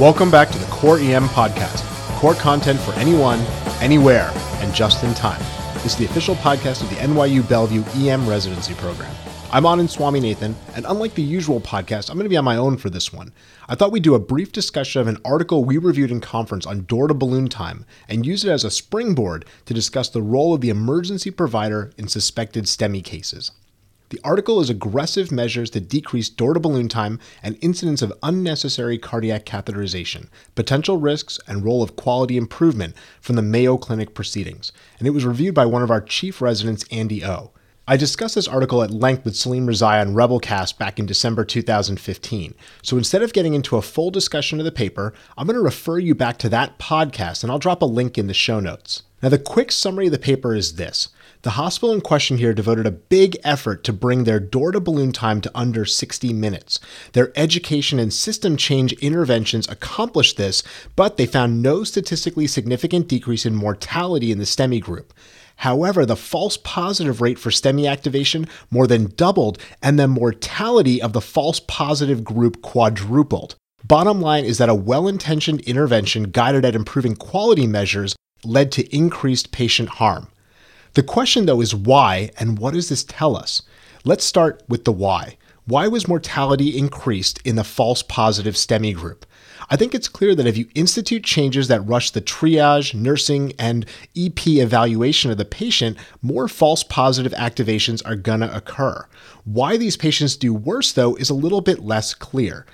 Welcome back to the Core EM podcast. Core content for anyone, anywhere, and just in time. This is the official podcast of the NYU Bellevue EM residency program. I'm Anand Swaminathan, and unlike the usual podcast, I'm going to be on my own for this one. I thought we'd do a brief discussion of an article we reviewed in conference on door to balloon time and use it as a springboard to discuss the role of the emergency provider in suspected STEMI cases. The article is aggressive measures to decrease door to balloon time and incidence of unnecessary cardiac catheterization, potential risks, and role of quality improvement from the Mayo Clinic proceedings. And it was reviewed by one of our chief residents, Andy O. I discussed this article at length with Salim Rezaie on Rebelcast back in December 2015. So instead of getting into a full discussion of the paper, I'm going to refer you back to that podcast and I'll drop a link in the show notes. Now, the quick summary of the paper is this the hospital in question here devoted a big effort to bring their door to balloon time to under 60 minutes. Their education and system change interventions accomplished this, but they found no statistically significant decrease in mortality in the STEMI group. However, the false positive rate for STEMI activation more than doubled, and the mortality of the false positive group quadrupled. Bottom line is that a well intentioned intervention guided at improving quality measures led to increased patient harm. The question, though, is why, and what does this tell us? Let's start with the why. Why was mortality increased in the false positive STEMI group? I think it's clear that if you institute changes that rush the triage, nursing, and EP evaluation of the patient, more false positive activations are to occur. Why these patients do worse, though, is a little bit less clear.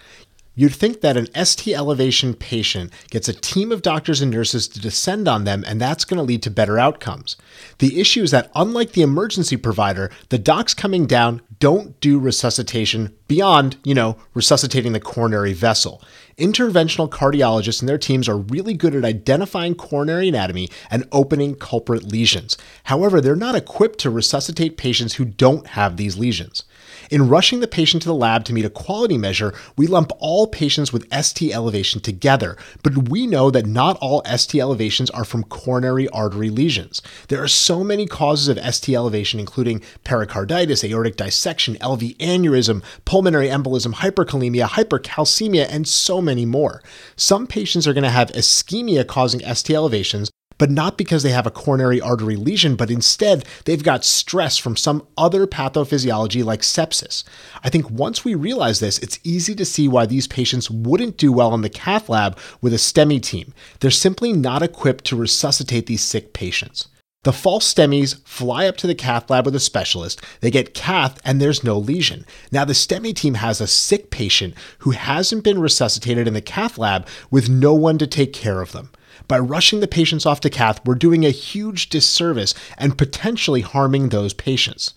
You'd think that an ST elevation patient gets a team of doctors and nurses to descend on them, and that's going to lead to better outcomes. The issue is that, unlike the emergency provider, the docs coming down don't do resuscitation beyond, you know, resuscitating the coronary vessel. Interventional cardiologists and their teams are really good at identifying coronary anatomy and opening culprit lesions. However, they're not equipped to resuscitate patients who don't have these lesions. In rushing the patient to the lab to meet a quality measure, we lump all patients with ST elevation together, but we know that not all ST elevations are from coronary artery lesions. There are so many causes of ST elevation, including pericarditis, aortic dissection, LV aneurysm, pulmonary embolism, hyperkalemia, hypercalcemia, and so many more. Some patients are going to have ischemia causing ST elevations, but not because they have a coronary artery lesion, but instead they've got stress from some other pathophysiology like sepsis. I think once we realize this, it's easy to see why these patients wouldn't do well in the cath lab with a STEMI team. They're simply not equipped to resuscitate these sick patients. The false STEMIs fly up to the cath lab with a specialist, they get cath, and there's no lesion. Now, the STEMI team has a sick patient who hasn't been resuscitated in the cath lab with no one to take care of them. By rushing the patients off to cath, we're doing a huge disservice and potentially harming those patients.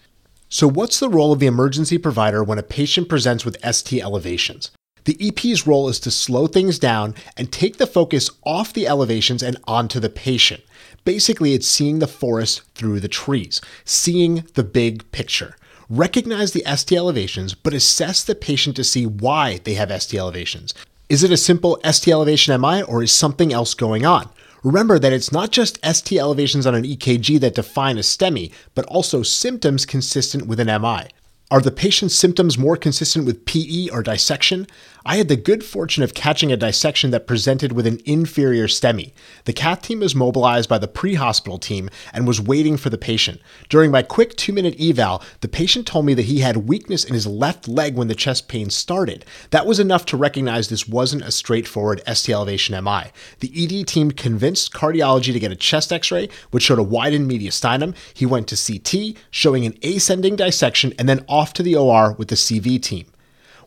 So, what's the role of the emergency provider when a patient presents with ST elevations? The EP's role is to slow things down and take the focus off the elevations and onto the patient. Basically, it's seeing the forest through the trees, seeing the big picture. Recognize the ST elevations, but assess the patient to see why they have ST elevations. Is it a simple ST elevation MI or is something else going on? Remember that it's not just ST elevations on an EKG that define a STEMI, but also symptoms consistent with an MI. Are the patient's symptoms more consistent with PE or dissection? I had the good fortune of catching a dissection that presented with an inferior STEMI. The cath team was mobilized by the pre hospital team and was waiting for the patient. During my quick two minute eval, the patient told me that he had weakness in his left leg when the chest pain started. That was enough to recognize this wasn't a straightforward ST elevation MI. The ED team convinced cardiology to get a chest x ray, which showed a widened mediastinum. He went to CT, showing an ascending dissection, and then off to the OR with the CV team.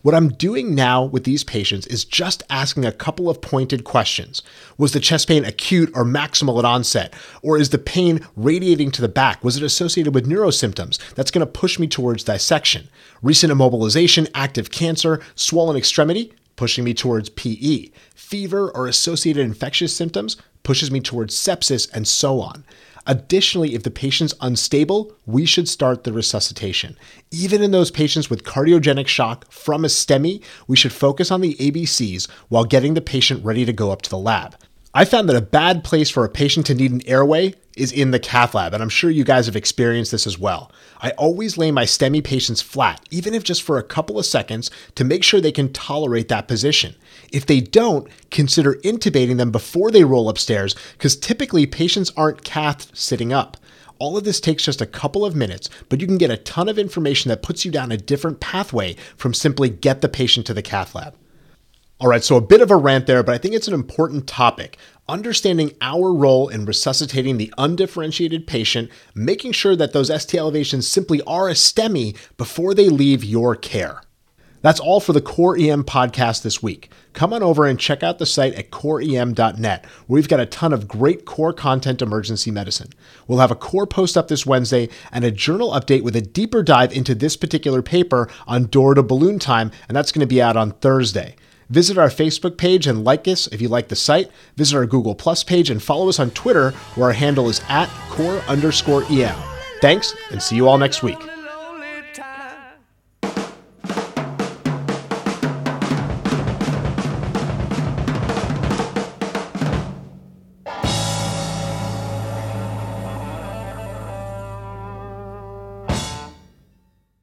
What I'm doing now with these patients is just asking a couple of pointed questions. Was the chest pain acute or maximal at onset? Or is the pain radiating to the back? Was it associated with neurosymptoms? That's going to push me towards dissection. Recent immobilization, active cancer, swollen extremity? Pushing me towards PE. Fever or associated infectious symptoms? Pushes me towards sepsis, and so on. Additionally, if the patient's unstable, we should start the resuscitation. Even in those patients with cardiogenic shock from a STEMI, we should focus on the ABCs while getting the patient ready to go up to the lab. I found that a bad place for a patient to need an airway is in the cath lab, and I'm sure you guys have experienced this as well. I always lay my STEMI patients flat, even if just for a couple of seconds, to make sure they can tolerate that position. If they don't, consider intubating them before they roll upstairs, because typically patients aren't cathed sitting up. All of this takes just a couple of minutes, but you can get a ton of information that puts you down a different pathway from simply get the patient to the cath lab. All right, so a bit of a rant there, but I think it's an important topic. Understanding our role in resuscitating the undifferentiated patient, making sure that those ST elevations simply are a STEMI before they leave your care. That's all for the Core EM podcast this week. Come on over and check out the site at coreem.net, where we've got a ton of great core content emergency medicine. We'll have a core post up this Wednesday and a journal update with a deeper dive into this particular paper on door to balloon time, and that's going to be out on Thursday. Visit our Facebook page and like us if you like the site. Visit our Google Plus page and follow us on Twitter, where our handle is at core underscore EM. Thanks, and see you all next week.